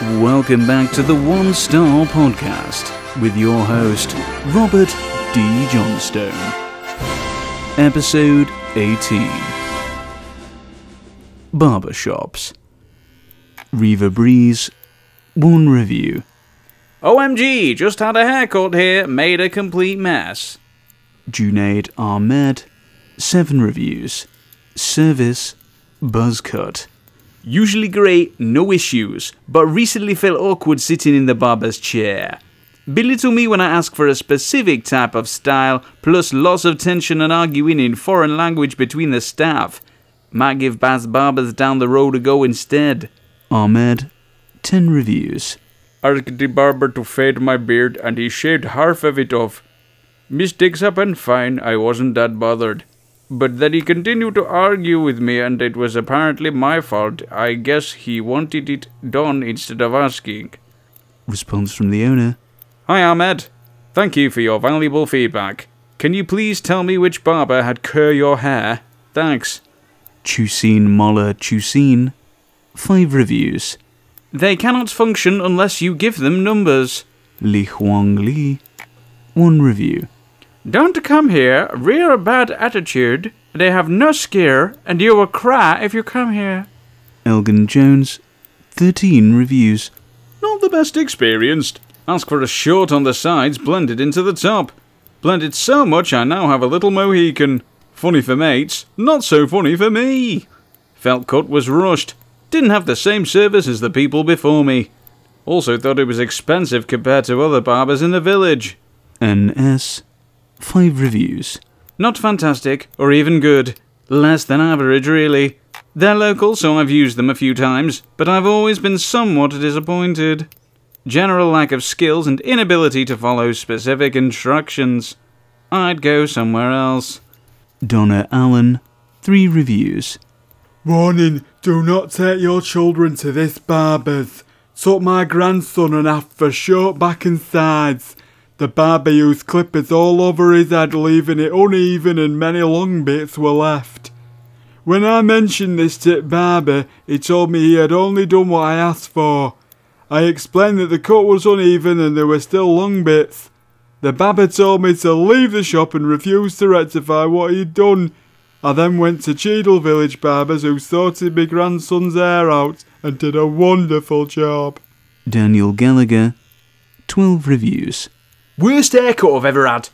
Welcome back to the One Star Podcast with your host, Robert D. Johnstone. Episode 18 Barbershops. Reva Breeze, one review. OMG, just had a haircut here, made a complete mess. Junaid Ahmed, seven reviews. Service, Buzzcut. Usually great, no issues, but recently felt awkward sitting in the barber's chair. Belittle me when I ask for a specific type of style, plus lots of tension and arguing in foreign language between the staff. Might give Baz barbers down the road a go instead. Ahmed, 10 reviews. Asked the barber to fade my beard and he shaved half of it off. Mistakes happen fine, I wasn't that bothered. But then he continued to argue with me and it was apparently my fault. I guess he wanted it done instead of asking. Response from the owner. Hi Ahmed. Thank you for your valuable feedback. Can you please tell me which barber had cur your hair? Thanks. Chusin Molla Chusin, 5 reviews. They cannot function unless you give them numbers. Li Huang Li, 1 review. Don't come here, rear a bad attitude. They have no scare, and you will cry if you come here. Elgin Jones, 13 reviews. Not the best experienced. Ask for a short on the sides, blended into the top. Blended so much I now have a little Mohican. Funny for mates, not so funny for me. Felt cut was rushed. Didn't have the same service as the people before me. Also thought it was expensive compared to other barbers in the village. NS, 5 reviews. Not fantastic, or even good. Less than average, really. They're local, so I've used them a few times, but I've always been somewhat disappointed. General lack of skills and inability to follow specific instructions. I'd go somewhere else. Donna Allen, 3 reviews. Warning, do not take your children to this barber's. Took my grandson and half for short back and sides. The barber clip clippers all over his head, leaving it uneven and many long bits were left. When I mentioned this to barber, he told me he had only done what I asked for. I explained that the cut was uneven and there were still long bits. The barber told me to leave the shop and refused to rectify what he'd done. I then went to Cheadle Village Barbers who sorted my grandson's hair out and did a wonderful job. Daniel Gallagher, 12 reviews. Worst haircut I've ever had.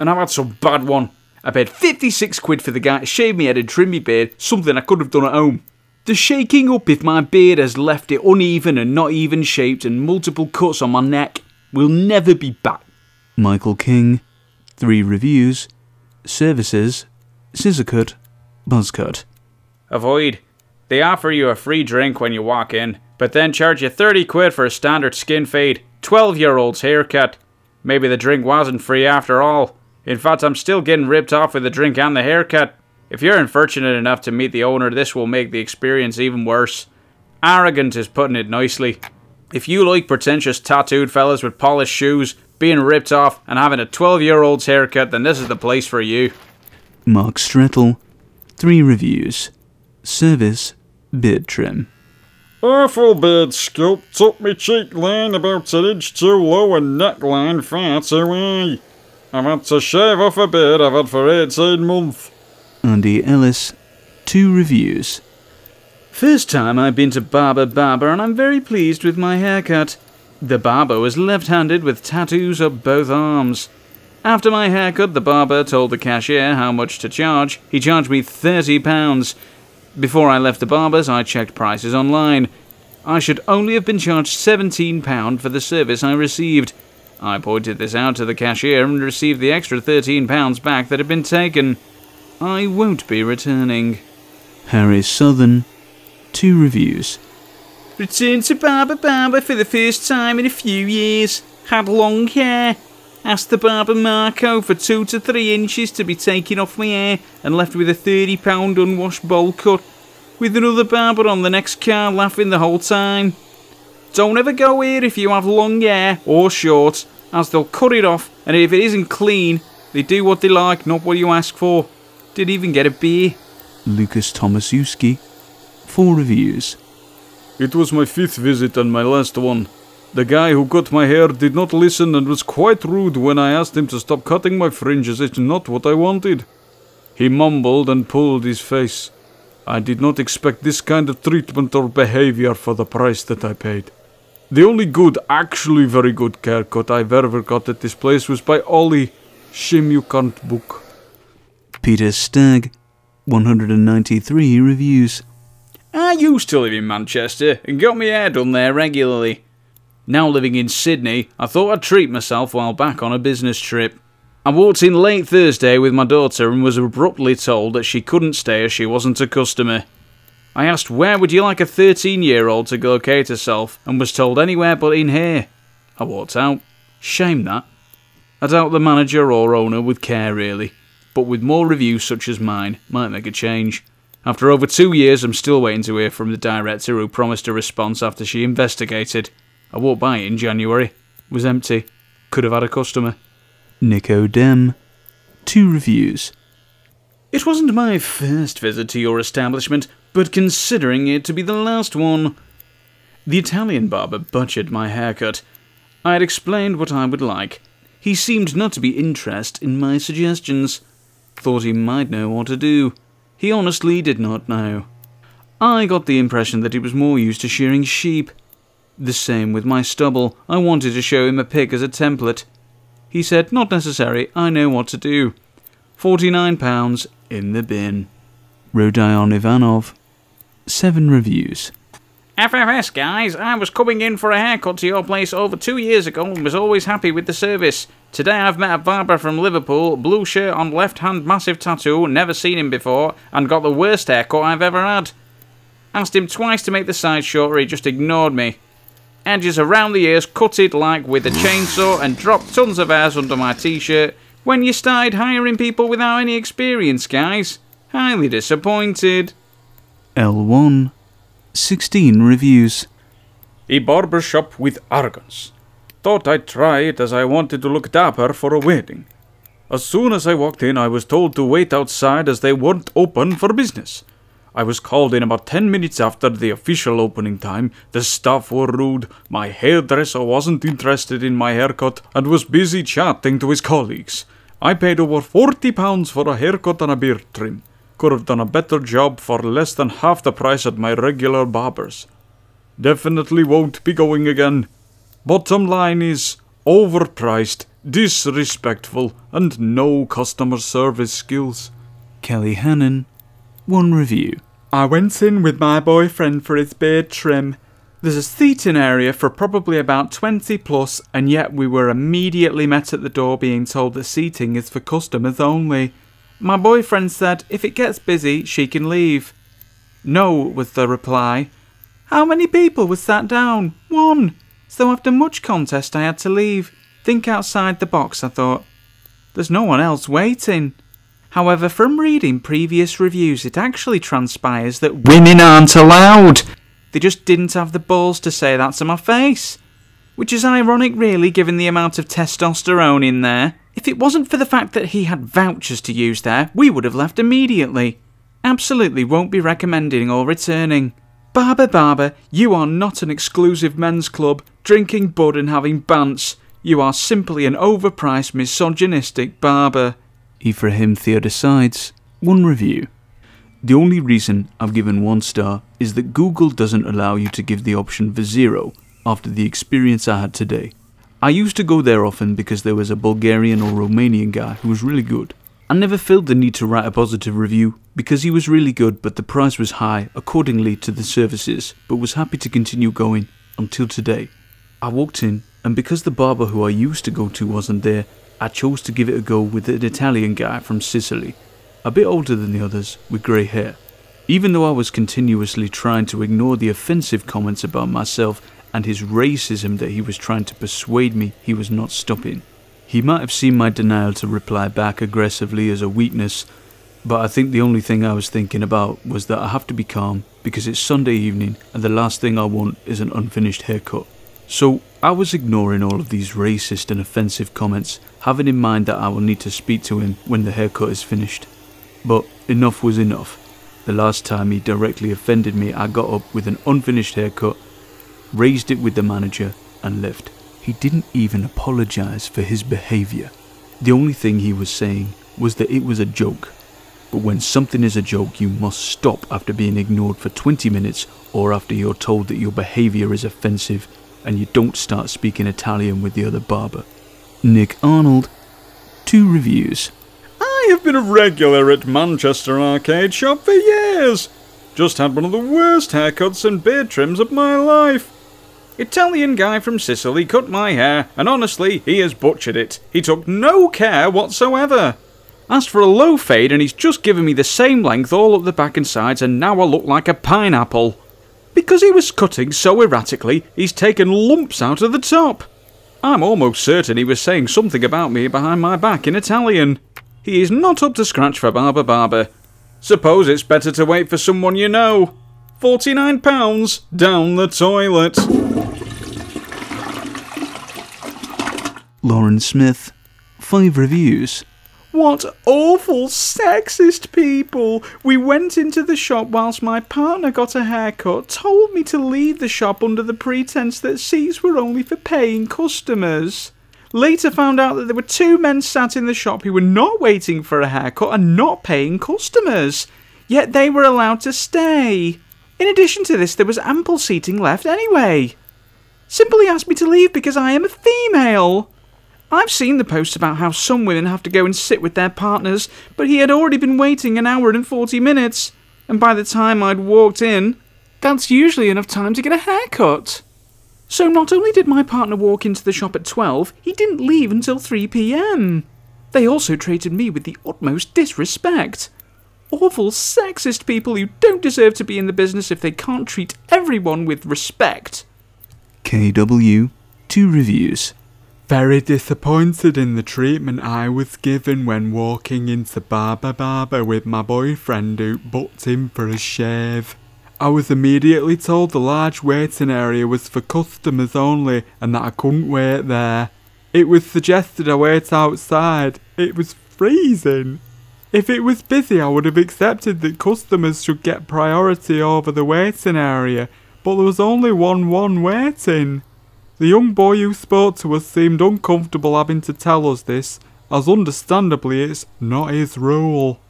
And I've had some bad one. I paid 56 quid for the guy to shave me head and trim me beard, something I could have done at home. The shaking up if my beard has left it uneven and not even shaped and multiple cuts on my neck will never be back. Michael King, 3 reviews. Services, Scissor Cut, Buzz Cut. Avoid. They offer you a free drink when you walk in, but then charge you 30 quid for a standard skin fade, 12 year old's haircut. Maybe the drink wasn't free after all. In fact, I'm still getting ripped off with the drink and the haircut. If you're unfortunate enough to meet the owner, this will make the experience even worse. Arrogant is putting it nicely. If you like pretentious tattooed fellas with polished shoes, being ripped off, and having a 12 year old's haircut, then this is the place for you. Mark Strettle, 3 reviews. Service, Beard Trim. Awful beard sculpt took me cheek line about an inch too low and neckline far too. I've had to shave off a beard I've had for 18 months. Andy Ellis, 2 reviews. First time I've been to Barber Barber, and I'm very pleased with my haircut. The barber was left handed with tattoos up both arms. After my haircut, the barber told the cashier how much to charge. He charged me £30. Before I left the barber's, I checked prices online. I should only have been charged £17 for the service I received. I pointed this out to the cashier and received the extra £13 back that had been taken. I won't be returning. Harry Southern, 2 reviews. Returned to Barber Barber for the first time in a few years. Had long hair. Asked the barber Marco for two to three inches to be taken off my hair and left with a £30 unwashed bowl cut. With another barber on the next car laughing the whole time. Don't ever go here if you have long hair or short, as they'll cut it off, and if it isn't clean, they do what they like, not what you ask for. Didn't even get a beer. Lucas Tomaszewski, 4 reviews. It was my fifth visit and my last one. The guy who cut my hair did not listen and was quite rude when I asked him to stop cutting my fringes. It's not what I wanted. He mumbled and pulled his face. I did not expect this kind of treatment or behavior for the price that I paid. The only good, actually very good haircut I've ever got at this place was by Ollie. Shame you can't book. Peter Stagg, 193 reviews. I used to live in Manchester and got my hair done there regularly. Now living in Sydney, I thought I'd treat myself while back on a business trip. I walked in late Thursday with my daughter and was abruptly told that she couldn't stay as she wasn't a customer. I asked where would you like a 13 year old to locate herself and was told anywhere but in here. I walked out. Shame that. I doubt the manager or owner would care really, but with more reviews such as mine, might make a change. After over two years, I'm still waiting to hear from the director who promised a response after she investigated. I walked by it in January. It was empty. Could have had a customer. Nico Dem, two reviews. It wasn't my first visit to your establishment, but considering it to be the last one. The Italian barber butchered my haircut. I had explained what I would like. He seemed not to be interested in my suggestions. Thought he might know what to do. He honestly did not know. I got the impression that he was more used to shearing sheep. The same with my stubble. I wanted to show him a pig as a template. He said, Not necessary, I know what to do. £49 in the bin. Rodion Ivanov, seven reviews. FFS guys, I was coming in for a haircut to your place over two years ago and was always happy with the service. Today I've met a barber from Liverpool, blue shirt on left hand, massive tattoo, never seen him before, and got the worst haircut I've ever had. Asked him twice to make the sides shorter, he just ignored me. Edges around the ears cutted like with a chainsaw and dropped tons of hairs under my t shirt. When you started hiring people without any experience, guys? Highly disappointed. L1, 16 reviews. A barber shop with arrogance. Thought I'd try it as I wanted to look dapper for a wedding. As soon as I walked in, I was told to wait outside as they weren't open for business. I was called in about 10 minutes after the official opening time. The staff were rude. My hairdresser wasn't interested in my haircut and was busy chatting to his colleagues. I paid over 40 pounds for a haircut and a beard trim. Could have done a better job for less than half the price at my regular barber's. Definitely won't be going again. Bottom line is overpriced, disrespectful, and no customer service skills. Kelly Hannon, one review. I went in with my boyfriend for his beard trim. There's a seating area for probably about 20 plus, and yet we were immediately met at the door being told that seating is for customers only. My boyfriend said if it gets busy, she can leave. No, was the reply. How many people were sat down? One. So after much contest, I had to leave. Think outside the box, I thought. There's no one else waiting. However, from reading previous reviews, it actually transpires that women aren't allowed. They just didn't have the balls to say that to my face. Which is ironic, really, given the amount of testosterone in there. If it wasn't for the fact that he had vouchers to use there, we would have left immediately. Absolutely won't be recommending or returning. Barber Barber, you are not an exclusive men's club, drinking bud and having bants. You are simply an overpriced, misogynistic barber. Ephraim Theodosides, one review. The only reason I've given one star is that Google doesn't allow you to give the option for zero after the experience I had today. I used to go there often because there was a Bulgarian or Romanian guy who was really good. I never felt the need to write a positive review because he was really good but the price was high accordingly to the services, but was happy to continue going until today. I walked in and because the barber who I used to go to wasn't there, I chose to give it a go with an Italian guy from Sicily, a bit older than the others, with grey hair. Even though I was continuously trying to ignore the offensive comments about myself and his racism that he was trying to persuade me he was not stopping. He might have seen my denial to reply back aggressively as a weakness, but I think the only thing I was thinking about was that I have to be calm because it's Sunday evening and the last thing I want is an unfinished haircut. So I was ignoring all of these racist and offensive comments, having in mind that I will need to speak to him when the haircut is finished. But enough was enough. The last time he directly offended me, I got up with an unfinished haircut, raised it with the manager, and left. He didn't even apologize for his behavior. The only thing he was saying was that it was a joke. But when something is a joke, you must stop after being ignored for 20 minutes or after you're told that your behavior is offensive and you don't start speaking Italian with the other barber. Nick Arnold, two reviews. I have been a regular at Manchester Arcade Shop for years. Just had one of the worst haircuts and beard trims of my life. Italian guy from Sicily cut my hair, and honestly, he has butchered it. He took no care whatsoever. Asked for a low fade, and he's just given me the same length all up the back and sides, and now I look like a pineapple. Because he was cutting so erratically, he's taken lumps out of the top. I'm almost certain he was saying something about me behind my back in Italian. He is not up to scratch for Barber Barber. Suppose it's better to wait for someone you know. £49 down the toilet. Lauren Smith, five reviews. What awful sexist people! We went into the shop whilst my partner got a haircut, told me to leave the shop under the pretense that seats were only for paying customers. Later found out that there were two men sat in the shop who were not waiting for a haircut and not paying customers. Yet they were allowed to stay. In addition to this, there was ample seating left anyway. Simply asked me to leave because I am a female. I've seen the posts about how some women have to go and sit with their partners, but he had already been waiting an hour and 40 minutes, and by the time I'd walked in, that's usually enough time to get a haircut. So not only did my partner walk into the shop at 12, he didn't leave until 3 pm. They also treated me with the utmost disrespect. Awful sexist people who don't deserve to be in the business if they can't treat everyone with respect. KW, two reviews. Very disappointed in the treatment I was given when walking into Barber Barber with my boyfriend who booked in for a shave. I was immediately told the large waiting area was for customers only and that I couldn't wait there. It was suggested I wait outside. It was freezing. If it was busy, I would have accepted that customers should get priority over the waiting area, but there was only one one waiting. The young boy who spoke to us seemed uncomfortable having to tell us this, as understandably it's not his rule.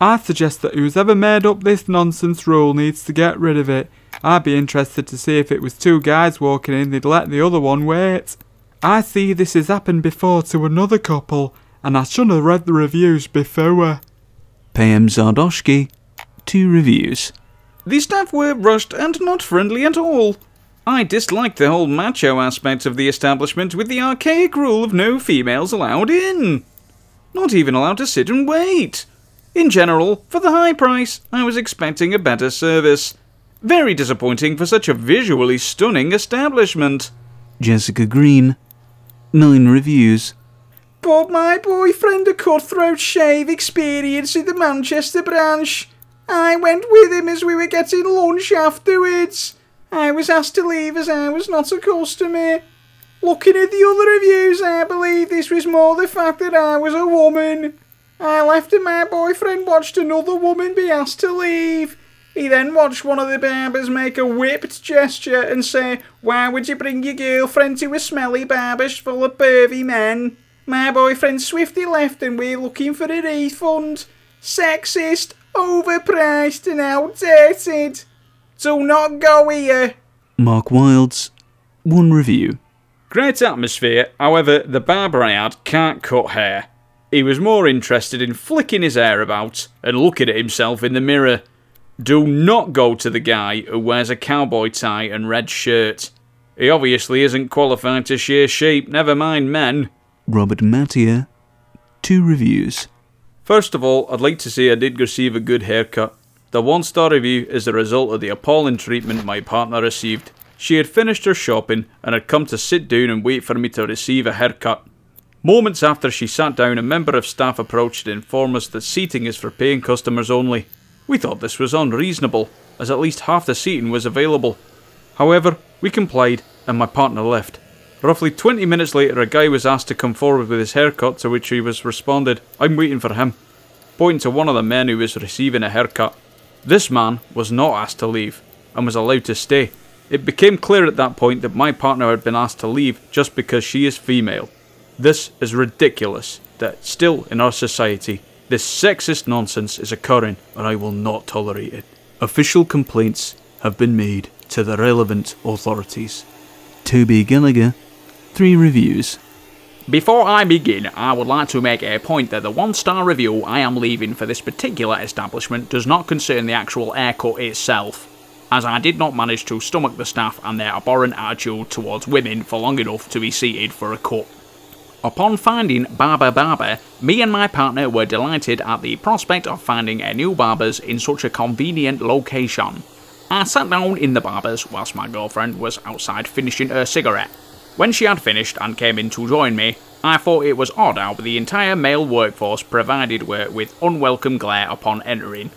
I suggest that who's ever made up this nonsense rule needs to get rid of it. I'd be interested to see if it was two guys walking in, they'd let the other one wait. I see this has happened before to another couple, and I should have read the reviews before. PM Zardoshki, two reviews. The staff were rushed and not friendly at all. I disliked the whole macho aspect of the establishment with the archaic rule of no females allowed in. Not even allowed to sit and wait. In general, for the high price, I was expecting a better service. Very disappointing for such a visually stunning establishment. Jessica Green, nine reviews. But my boyfriend a cutthroat shave experience in the Manchester branch. I went with him as we were getting lunch afterwards. I was asked to leave as I was not a customer. Looking at the other reviews, I believe this was more the fact that I was a woman. I left and my boyfriend watched another woman be asked to leave. He then watched one of the barbers make a whipped gesture and say, Why would you bring your girlfriend to a smelly barber full of pervy men? My boyfriend swiftly left and we're looking for a refund. Sexist, overpriced and outdated. Do not go here. Mark Wilds, one review. Great atmosphere, however, the barber I had can't cut hair. He was more interested in flicking his hair about and looking at himself in the mirror. Do not go to the guy who wears a cowboy tie and red shirt. He obviously isn't qualified to shear sheep, never mind men. Robert Mattia, two reviews. First of all, I'd like to say I did receive a good haircut. The one star review is the result of the appalling treatment my partner received. She had finished her shopping and had come to sit down and wait for me to receive a haircut. Moments after she sat down, a member of staff approached to inform us that seating is for paying customers only. We thought this was unreasonable, as at least half the seating was available. However, we complied and my partner left. Roughly 20 minutes later, a guy was asked to come forward with his haircut, to which he was responded, I'm waiting for him, pointing to one of the men who was receiving a haircut. This man was not asked to leave and was allowed to stay. It became clear at that point that my partner had been asked to leave just because she is female. This is ridiculous that still in our society this sexist nonsense is occurring and I will not tolerate it. Official complaints have been made to the relevant authorities. Toby Gallagher, three reviews. Before I begin, I would like to make a point that the one star review I am leaving for this particular establishment does not concern the actual haircut itself, as I did not manage to stomach the staff and their abhorrent attitude towards women for long enough to be seated for a cut. Upon finding Barber Barber, me and my partner were delighted at the prospect of finding a new barber's in such a convenient location. I sat down in the barber's whilst my girlfriend was outside finishing her cigarette. When she had finished and came in to join me, I thought it was odd how the entire male workforce provided her with unwelcome glare upon entering.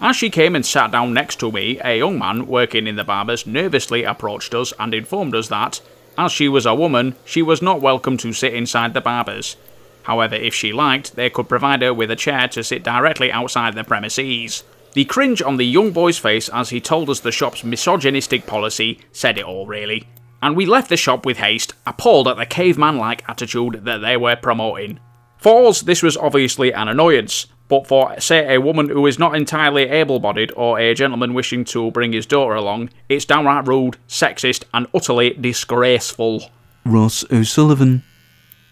As she came and sat down next to me, a young man working in the barber's nervously approached us and informed us that, as she was a woman, she was not welcome to sit inside the barber's. However, if she liked, they could provide her with a chair to sit directly outside the premises. The cringe on the young boy's face as he told us the shop's misogynistic policy said it all, really. And we left the shop with haste, appalled at the caveman like attitude that they were promoting. For us, this was obviously an annoyance, but for, say, a woman who is not entirely able bodied or a gentleman wishing to bring his daughter along, it's downright rude, sexist, and utterly disgraceful. Ross O'Sullivan,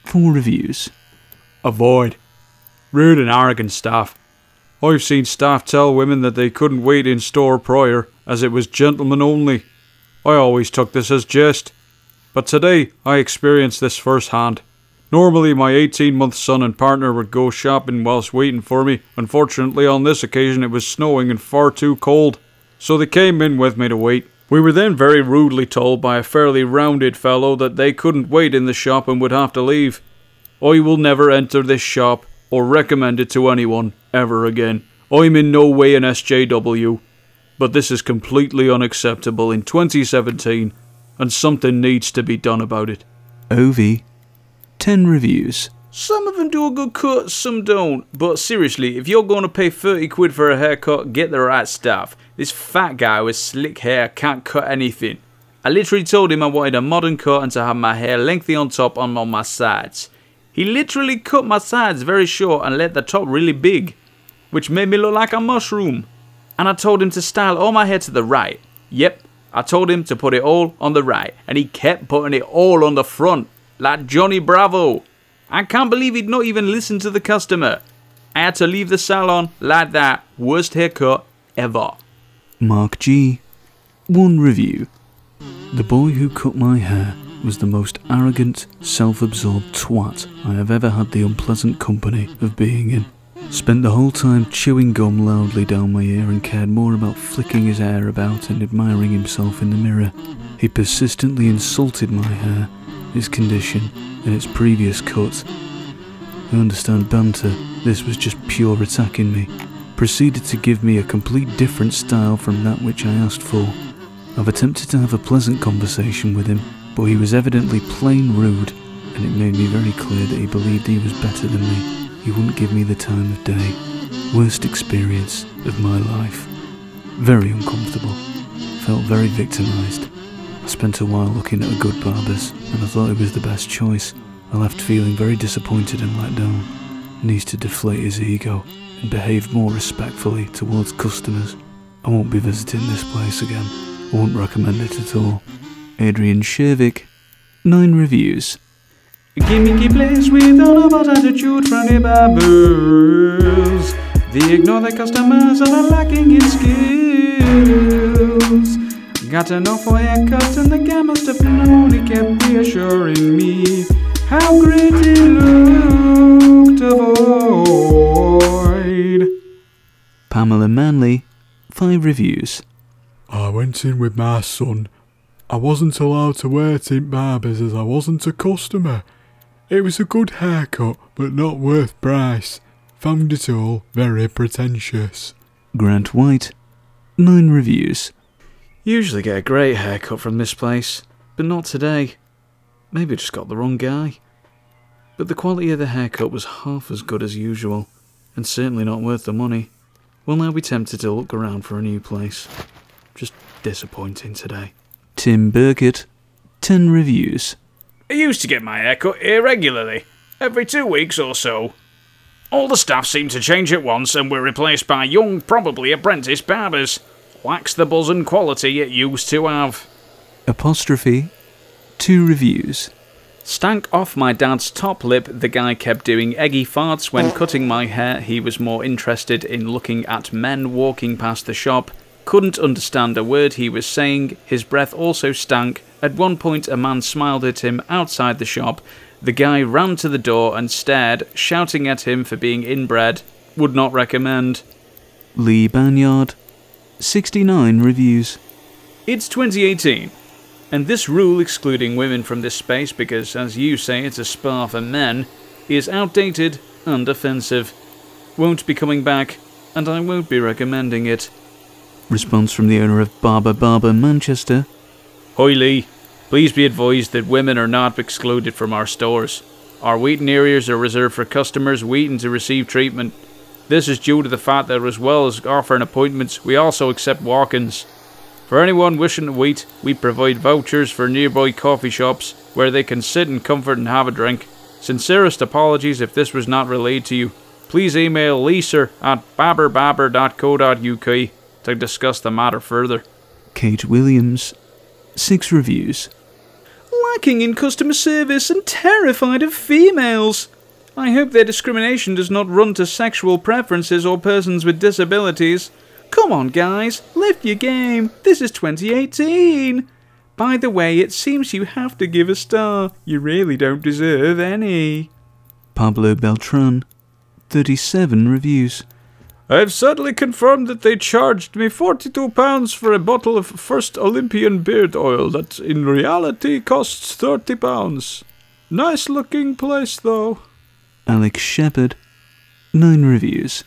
four reviews. Avoid. Rude and arrogant staff. I've seen staff tell women that they couldn't wait in store prior, as it was gentlemen only. I always took this as jest, but today I experienced this firsthand. Normally, my 18 month son and partner would go shopping whilst waiting for me. Unfortunately, on this occasion, it was snowing and far too cold, so they came in with me to wait. We were then very rudely told by a fairly rounded fellow that they couldn't wait in the shop and would have to leave. I will never enter this shop or recommend it to anyone ever again. I'm in no way an SJW, but this is completely unacceptable in 2017 and something needs to be done about it. OV, 10 reviews. Some of them do a good cut, some don't. But seriously, if you're going to pay 30 quid for a haircut, get the right stuff. This fat guy with slick hair can't cut anything. I literally told him I wanted a modern cut and to have my hair lengthy on top and on my sides. He literally cut my sides very short and let the top really big, which made me look like a mushroom. And I told him to style all my hair to the right. Yep, I told him to put it all on the right, and he kept putting it all on the front, like Johnny Bravo. I can't believe he'd not even listen to the customer. I had to leave the salon like that. Worst haircut ever. Mark G. One review. The boy who cut my hair was the most arrogant, self absorbed twat I have ever had the unpleasant company of being in. Spent the whole time chewing gum loudly down my ear and cared more about flicking his hair about and admiring himself in the mirror. He persistently insulted my hair, its condition, and its previous cut. I understand banter, this was just pure attacking me. Proceeded to give me a complete different style from that which I asked for. I've attempted to have a pleasant conversation with him, but he was evidently plain rude, and it made me very clear that he believed he was better than me. He wouldn't give me the time of day. Worst experience of my life. Very uncomfortable. Felt very victimized. I spent a while looking at a good barber's, and I thought it was the best choice. I left feeling very disappointed and let down. Needs to deflate his ego and behave more respectfully towards customers. I won't be visiting this place again. I won't recommend it at all. Adrian Shervik, 9 reviews. Gimmicky place with all of about attitude from the barbers. They ignore their customers and are lacking in skills. Got an know for haircuts and the guy must have known he kept reassuring me how great it looked avoid. Pamela Manley, 5 reviews. I went in with my son. I wasn't allowed to wear tint barbers as I wasn't a customer. It was a good haircut, but not worth price. Found it all very pretentious. Grant White, 9 reviews. Usually get a great haircut from this place, but not today. Maybe I just got the wrong guy. But the quality of the haircut was half as good as usual, and certainly not worth the money. will now be tempted to look around for a new place. Just disappointing today. Tim Burkett, 10 reviews. I used to get my hair cut here regularly, every two weeks or so. All the staff seemed to change at once and were replaced by young, probably apprentice barbers. Lacks the buzz and quality it used to have. Apostrophe, 2 reviews. Stank off my dad's top lip, the guy kept doing eggy farts when cutting my hair. He was more interested in looking at men walking past the shop. Couldn't understand a word he was saying. His breath also stank. At one point, a man smiled at him outside the shop. The guy ran to the door and stared, shouting at him for being inbred. Would not recommend. Lee Banyard, 69 reviews. It's 2018, and this rule excluding women from this space because, as you say, it's a spa for men, is outdated and offensive. Won't be coming back, and I won't be recommending it. Response from the owner of Barber Barber Manchester. Hoi Lee, please be advised that women are not excluded from our stores. Our waiting areas are reserved for customers waiting to receive treatment. This is due to the fact that as well as offering appointments, we also accept walk-ins. For anyone wishing to wait, we provide vouchers for nearby coffee shops where they can sit in comfort and have a drink. Sincerest apologies if this was not relayed to you. Please email lisa at barberbarber.co.uk to discuss the matter further. Kate Williams, 6 reviews. Lacking in customer service and terrified of females. I hope their discrimination does not run to sexual preferences or persons with disabilities. Come on, guys, lift your game. This is 2018. By the way, it seems you have to give a star. You really don't deserve any. Pablo Beltran, 37 reviews. I've certainly confirmed that they charged me £42 for a bottle of First Olympian beard oil that in reality costs £30. Nice looking place, though. Alex Shepard, 9 reviews.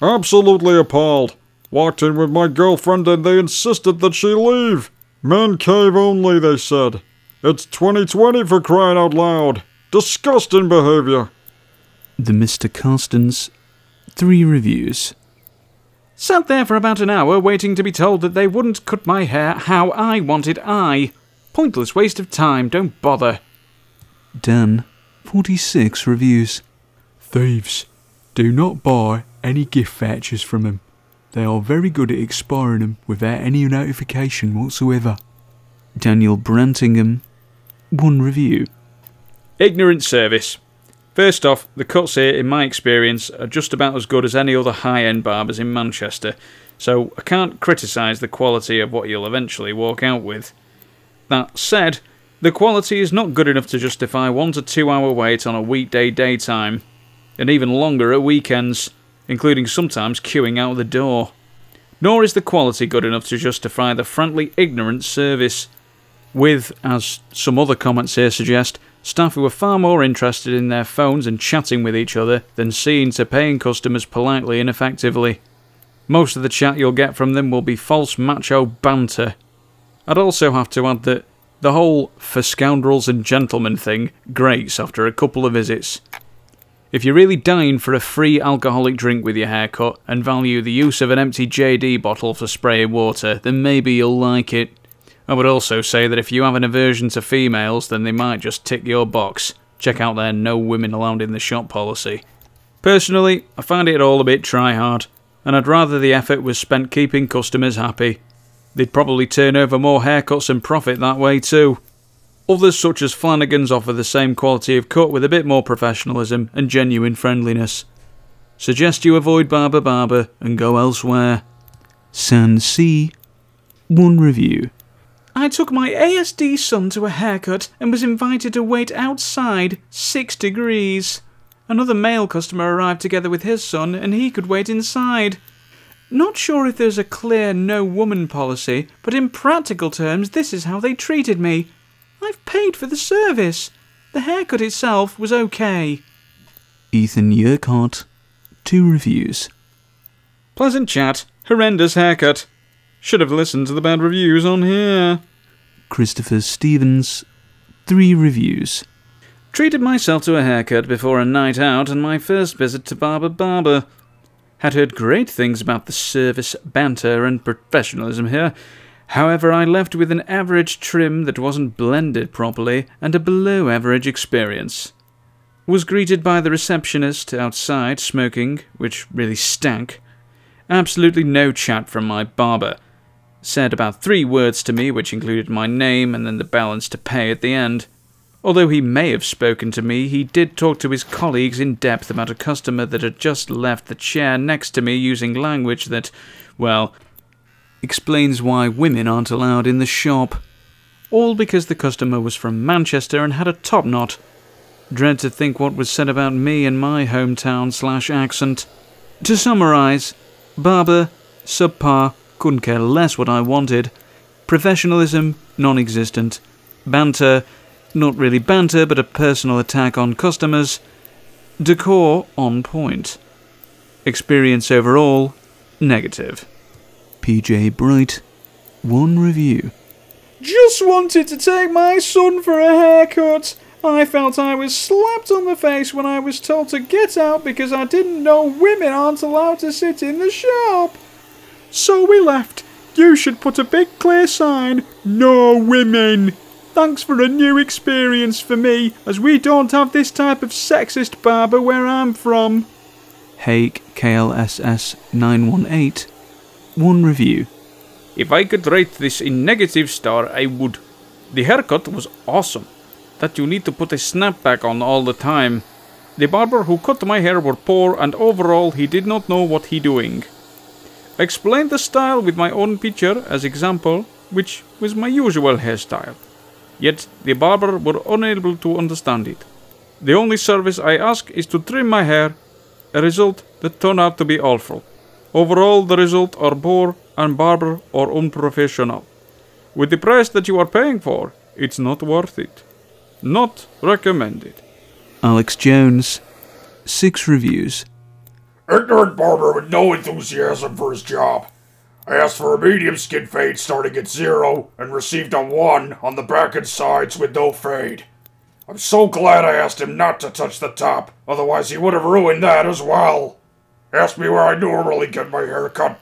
Absolutely appalled. Walked in with my girlfriend and they insisted that she leave. Men cave only, they said. It's 2020 for crying out loud. Disgusting behavior. The Mr. Carstens, 3 reviews. Sat there for about an hour waiting to be told that they wouldn't cut my hair how I wanted I. Pointless waste of time, don't bother. Dan, 46 reviews. Thieves. Do not buy any gift vouchers from them. They are very good at expiring them without any notification whatsoever. Daniel Brantingham, 1 review. Ignorant service. First off, the cuts here, in my experience, are just about as good as any other high end barbers in Manchester, so I can't criticise the quality of what you'll eventually walk out with. That said, the quality is not good enough to justify one to two hour wait on a weekday daytime, and even longer at weekends, including sometimes queuing out the door. Nor is the quality good enough to justify the frankly ignorant service, with, as some other comments here suggest, staff who are far more interested in their phones and chatting with each other than seeing to paying customers politely and effectively. Most of the chat you'll get from them will be false macho banter. I'd also have to add that the whole for scoundrels and gentlemen thing grates after a couple of visits. If you're really dying for a free alcoholic drink with your haircut and value the use of an empty JD bottle for spraying water, then maybe you'll like it. I would also say that if you have an aversion to females, then they might just tick your box. Check out their no women allowed in the shop policy. Personally, I find it all a bit try hard, and I'd rather the effort was spent keeping customers happy. They'd probably turn over more haircuts and profit that way too. Others, such as Flanagan's, offer the same quality of cut with a bit more professionalism and genuine friendliness. Suggest you avoid Barber Barber and go elsewhere. San C, 1 review. I took my ASD son to a haircut and was invited to wait outside, six degrees. Another male customer arrived together with his son, and he could wait inside. Not sure if there's a clear no woman policy, but in practical terms, this is how they treated me. I've paid for the service. The haircut itself was okay. Ethan Yerkart, 2 reviews. Pleasant chat, horrendous haircut. Should have listened to the bad reviews on here. Christopher Stevens, 3 reviews. Treated myself to a haircut before a night out and my first visit to Barber Barber. Had heard great things about the service, banter, and professionalism here. However, I left with an average trim that wasn't blended properly and a below average experience. Was greeted by the receptionist outside smoking, which really stank. Absolutely no chat from my barber. Said about three words to me, which included my name and then the balance to pay at the end. Although he may have spoken to me, he did talk to his colleagues in depth about a customer that had just left the chair next to me using language that, well, explains why women aren't allowed in the shop. All because the customer was from Manchester and had a top knot. Dread to think what was said about me and my hometown slash accent. To summarise, barber, subpar, couldn't care less what I wanted. Professionalism, non existent. Banter, not really banter, but a personal attack on customers. Decor on point. Experience overall, negative. PJ Bright, one review. Just wanted to take my son for a haircut. I felt I was slapped on the face when I was told to get out because I didn't know women aren't allowed to sit in the shop. So we left. You should put a big clear sign, No women. Thanks for a new experience for me, as we don't have this type of sexist barber where I'm from. Hake KLSS 918. One review. If I could rate this in negative star, I would. The haircut was awesome. That you need to put a snapback on all the time. The barber who cut my hair were poor and overall he did not know what he doing. Explained the style with my own picture as example, which was my usual hairstyle. Yet the barber were unable to understand it. The only service I ask is to trim my hair, a result that turned out to be awful. Overall, the result are poor and barber or unprofessional. With the price that you are paying for, it's not worth it. Not recommended. Alex Jones, six reviews. Ignorant barber with no enthusiasm for his job. I asked for a medium skin fade starting at zero and received a one on the back and sides with no fade. I'm so glad I asked him not to touch the top, otherwise he would have ruined that as well. Asked me where I normally get my hair cut.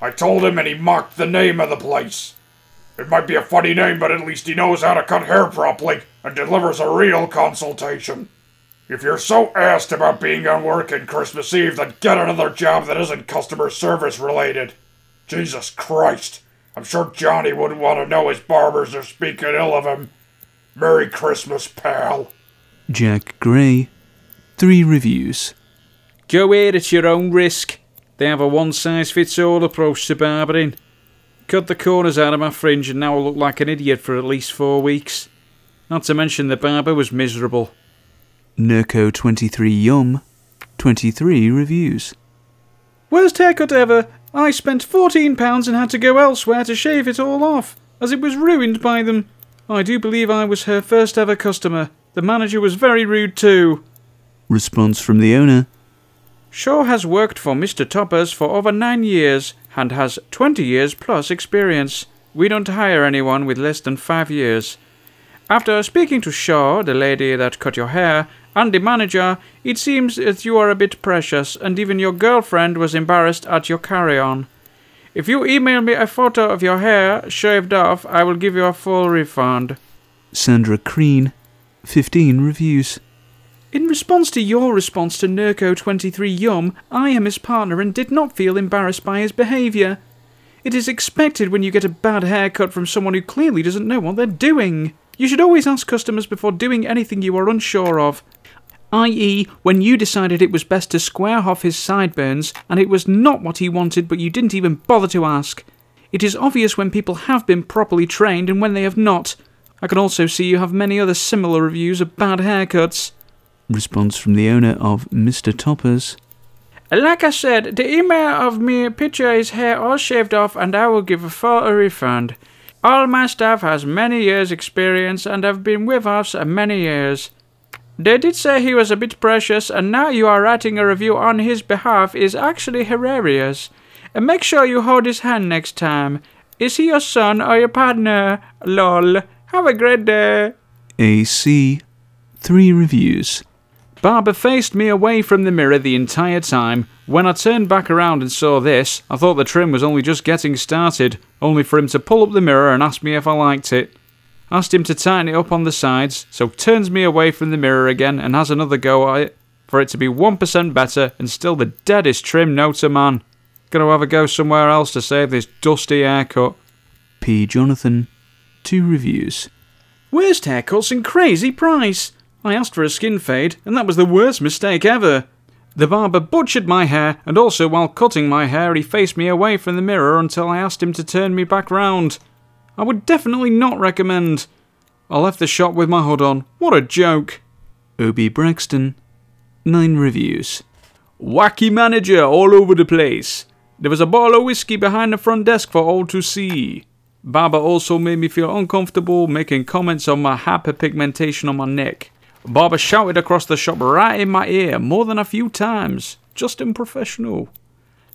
I told him and he mocked the name of the place. It might be a funny name, but at least he knows how to cut hair properly and delivers a real consultation. If you're so asked about being on work on Christmas Eve, then get another job that isn't customer service related. Jesus Christ! I'm sure Johnny wouldn't want to know his barbers are speaking ill of him. Merry Christmas, pal. Jack Gray, three reviews. Go ahead at your own risk. They have a one size fits all approach to barbering. Cut the corners out of my fringe and now I look like an idiot for at least four weeks. Not to mention the barber was miserable. Nurko23 Yum, 23 reviews. Worst haircut ever. I spent £14 and had to go elsewhere to shave it all off, as it was ruined by them. I do believe I was her first ever customer. The manager was very rude too. Response from the owner. Shaw has worked for Mr. Toppers for over nine years and has 20 years plus experience. We don't hire anyone with less than five years. After speaking to Shaw, the lady that cut your hair, and the manager, it seems that you are a bit precious, and even your girlfriend was embarrassed at your carry on. If you email me a photo of your hair shaved off, I will give you a full refund. Sandra Crean, 15 reviews. In response to your response to Nurko23 Yum, I am his partner and did not feel embarrassed by his behaviour. It is expected when you get a bad haircut from someone who clearly doesn't know what they're doing. You should always ask customers before doing anything you are unsure of. I.e., when you decided it was best to square off his sideburns and it was not what he wanted but you didn't even bother to ask. It is obvious when people have been properly trained and when they have not. I can also see you have many other similar reviews of bad haircuts. Response from the owner of Mr. Toppers. Like I said, the email of me picture his hair all shaved off and I will give a full refund. All my staff has many years experience and have been with us many years. They did say he was a bit precious and now you are writing a review on his behalf is actually hilarious. And make sure you hold his hand next time. Is he your son or your partner? Lol. Have a great day. AC, three reviews. Barber faced me away from the mirror the entire time. When I turned back around and saw this, I thought the trim was only just getting started, only for him to pull up the mirror and ask me if I liked it. Asked him to tighten it up on the sides, so turns me away from the mirror again and has another go at it, for it to be 1% better and still the deadest trim known to man. Gonna have a go somewhere else to save this dusty haircut. P. Jonathan. Two reviews. Worst haircuts and crazy price. I asked for a skin fade, and that was the worst mistake ever. The barber butchered my hair, and also while cutting my hair, he faced me away from the mirror until I asked him to turn me back round. I would definitely not recommend. I left the shop with my hood on. What a joke. O.B. Braxton. Nine reviews. Wacky manager all over the place. There was a bottle of whiskey behind the front desk for all to see. Baba also made me feel uncomfortable, making comments on my hyperpigmentation on my neck. Baba shouted across the shop right in my ear more than a few times. Just unprofessional.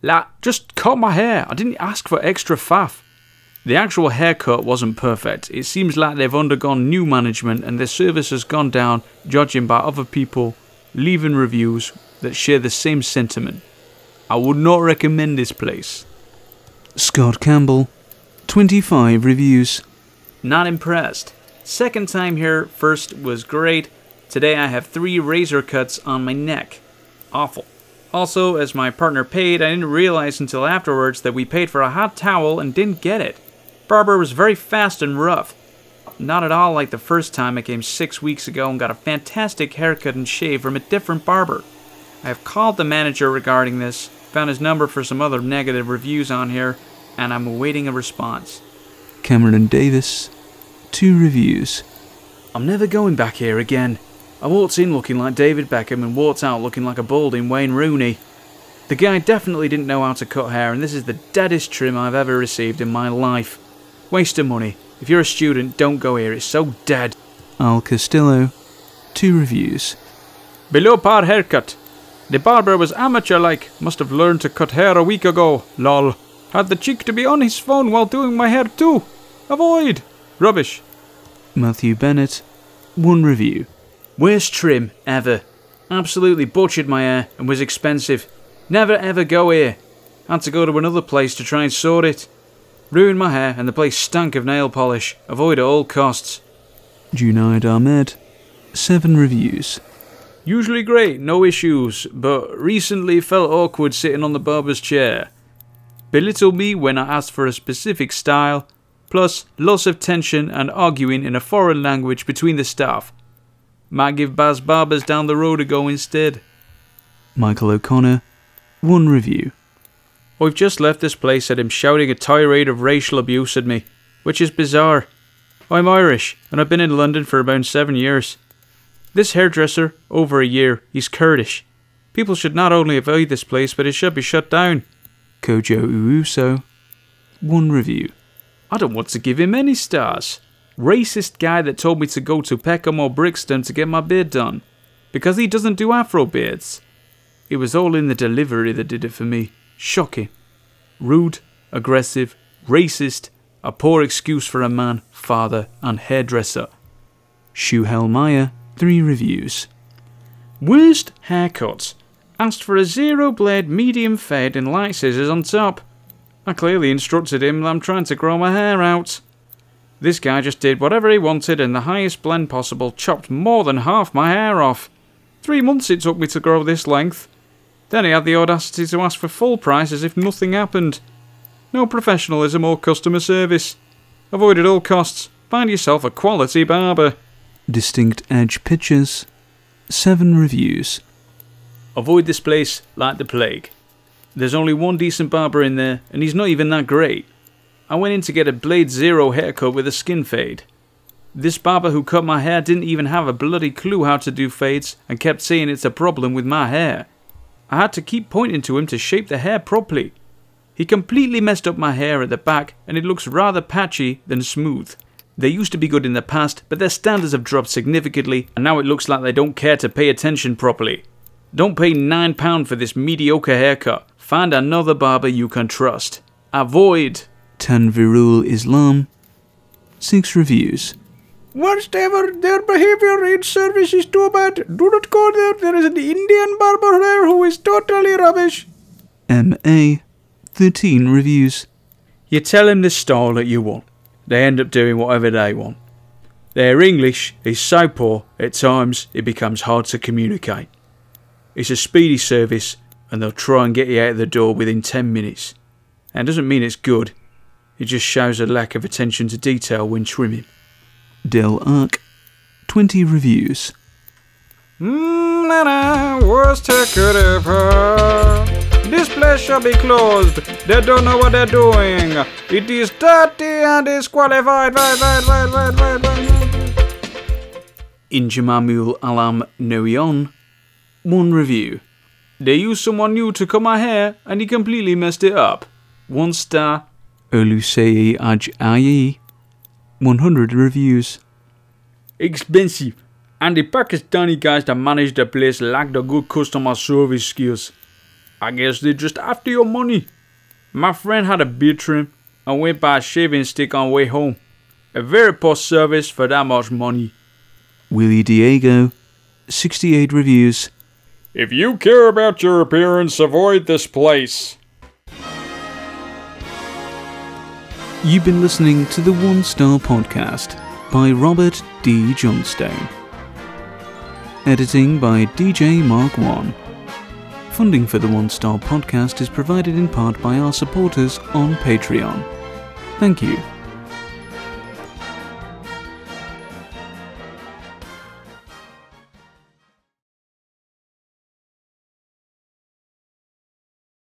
Like, just cut my hair. I didn't ask for extra faff. The actual haircut wasn't perfect. It seems like they've undergone new management and their service has gone down, judging by other people leaving reviews that share the same sentiment. I would not recommend this place. Scott Campbell. 25 reviews. Not impressed. Second time here, first was great. Today I have three razor cuts on my neck. Awful. Also, as my partner paid, I didn't realize until afterwards that we paid for a hot towel and didn't get it. Barber was very fast and rough. Not at all like the first time I came six weeks ago and got a fantastic haircut and shave from a different barber. I have called the manager regarding this, found his number for some other negative reviews on here, and I'm awaiting a response. Cameron Davis. Two reviews. I'm never going back here again. I walked in looking like David Beckham and walked out looking like a balding Wayne Rooney. The guy definitely didn't know how to cut hair, and this is the deadest trim I've ever received in my life. Waste of money. If you're a student, don't go here, it's so dead. Al Castillo. Two reviews. Below par haircut. The barber was amateur like, must have learned to cut hair a week ago, lol. Had the cheek to be on his phone while doing my hair too. Avoid. Rubbish. Matthew Bennett. One review. Worst trim ever. Absolutely butchered my hair and was expensive. Never ever go here. Had to go to another place to try and sort it. Ruined my hair and the place stank of nail polish. Avoid at all costs. Junaid Ahmed. Seven reviews. Usually great, no issues, but recently felt awkward sitting on the barber's chair. Belittled me when I asked for a specific style, plus loss of tension and arguing in a foreign language between the staff. Might give Baz Barbers down the road a go instead. Michael O'Connor. One review. I've just left this place at him shouting a tirade of racial abuse at me, which is bizarre. I'm Irish, and I've been in London for about seven years. This hairdresser, over a year, he's Kurdish. People should not only avoid this place, but it should be shut down. Kojo Uruso. One review. I don't want to give him any stars. Racist guy that told me to go to Peckham or Brixton to get my beard done. Because he doesn't do afro beards. It was all in the delivery that did it for me. Shocking. Rude, aggressive, racist, a poor excuse for a man, father, and hairdresser. Shuhel Meyer. Three reviews. Worst haircut. Asked for a zero blade medium fade and light scissors on top. I clearly instructed him that I'm trying to grow my hair out. This guy just did whatever he wanted in the highest blend possible, chopped more than half my hair off. Three months it took me to grow this length. Then he had the audacity to ask for full price as if nothing happened. No professionalism or customer service. Avoid at all costs. Find yourself a quality barber. Distinct Edge Pictures. Seven reviews. Avoid this place like the plague. There's only one decent barber in there, and he's not even that great. I went in to get a Blade Zero haircut with a skin fade. This barber who cut my hair didn't even have a bloody clue how to do fades and kept saying it's a problem with my hair. I had to keep pointing to him to shape the hair properly. He completely messed up my hair at the back and it looks rather patchy than smooth. They used to be good in the past, but their standards have dropped significantly and now it looks like they don't care to pay attention properly. Don't pay £9 for this mediocre haircut. Find another barber you can trust. Avoid. Tanvirul Islam. Six reviews. Whatever their behavior in service is too bad, do not go there. There is an Indian barber there who is totally rubbish. MA 13 reviews. You tell them the style that you want. They end up doing whatever they want. Their English is so poor, at times it becomes hard to communicate. It's a speedy service, and they'll try and get you out of the door within 10 minutes. That doesn't mean it's good, it just shows a lack of attention to detail when trimming. Del Arc 20 reviews. Mm, na na, worst haircut ever. This place shall be closed. They don't know what they're doing. It is dirty and disqualified. Right, right, right, right, right, right. Injamamul Alam Noyon. One review. They used someone new to cut my hair and he completely messed it up. One star. Olusei Aj Ayi. 100 reviews. Expensive. And the Pakistani guys that manage the place lack the good customer service skills. I guess they're just after your money. My friend had a beard trim and went by a shaving stick on way home. A very poor service for that much money. Willie Diego. 68 reviews. If you care about your appearance, avoid this place. You've been listening to the One Star Podcast by Robert D. Johnstone. Editing by DJ Mark One. Funding for the One Star Podcast is provided in part by our supporters on Patreon. Thank you.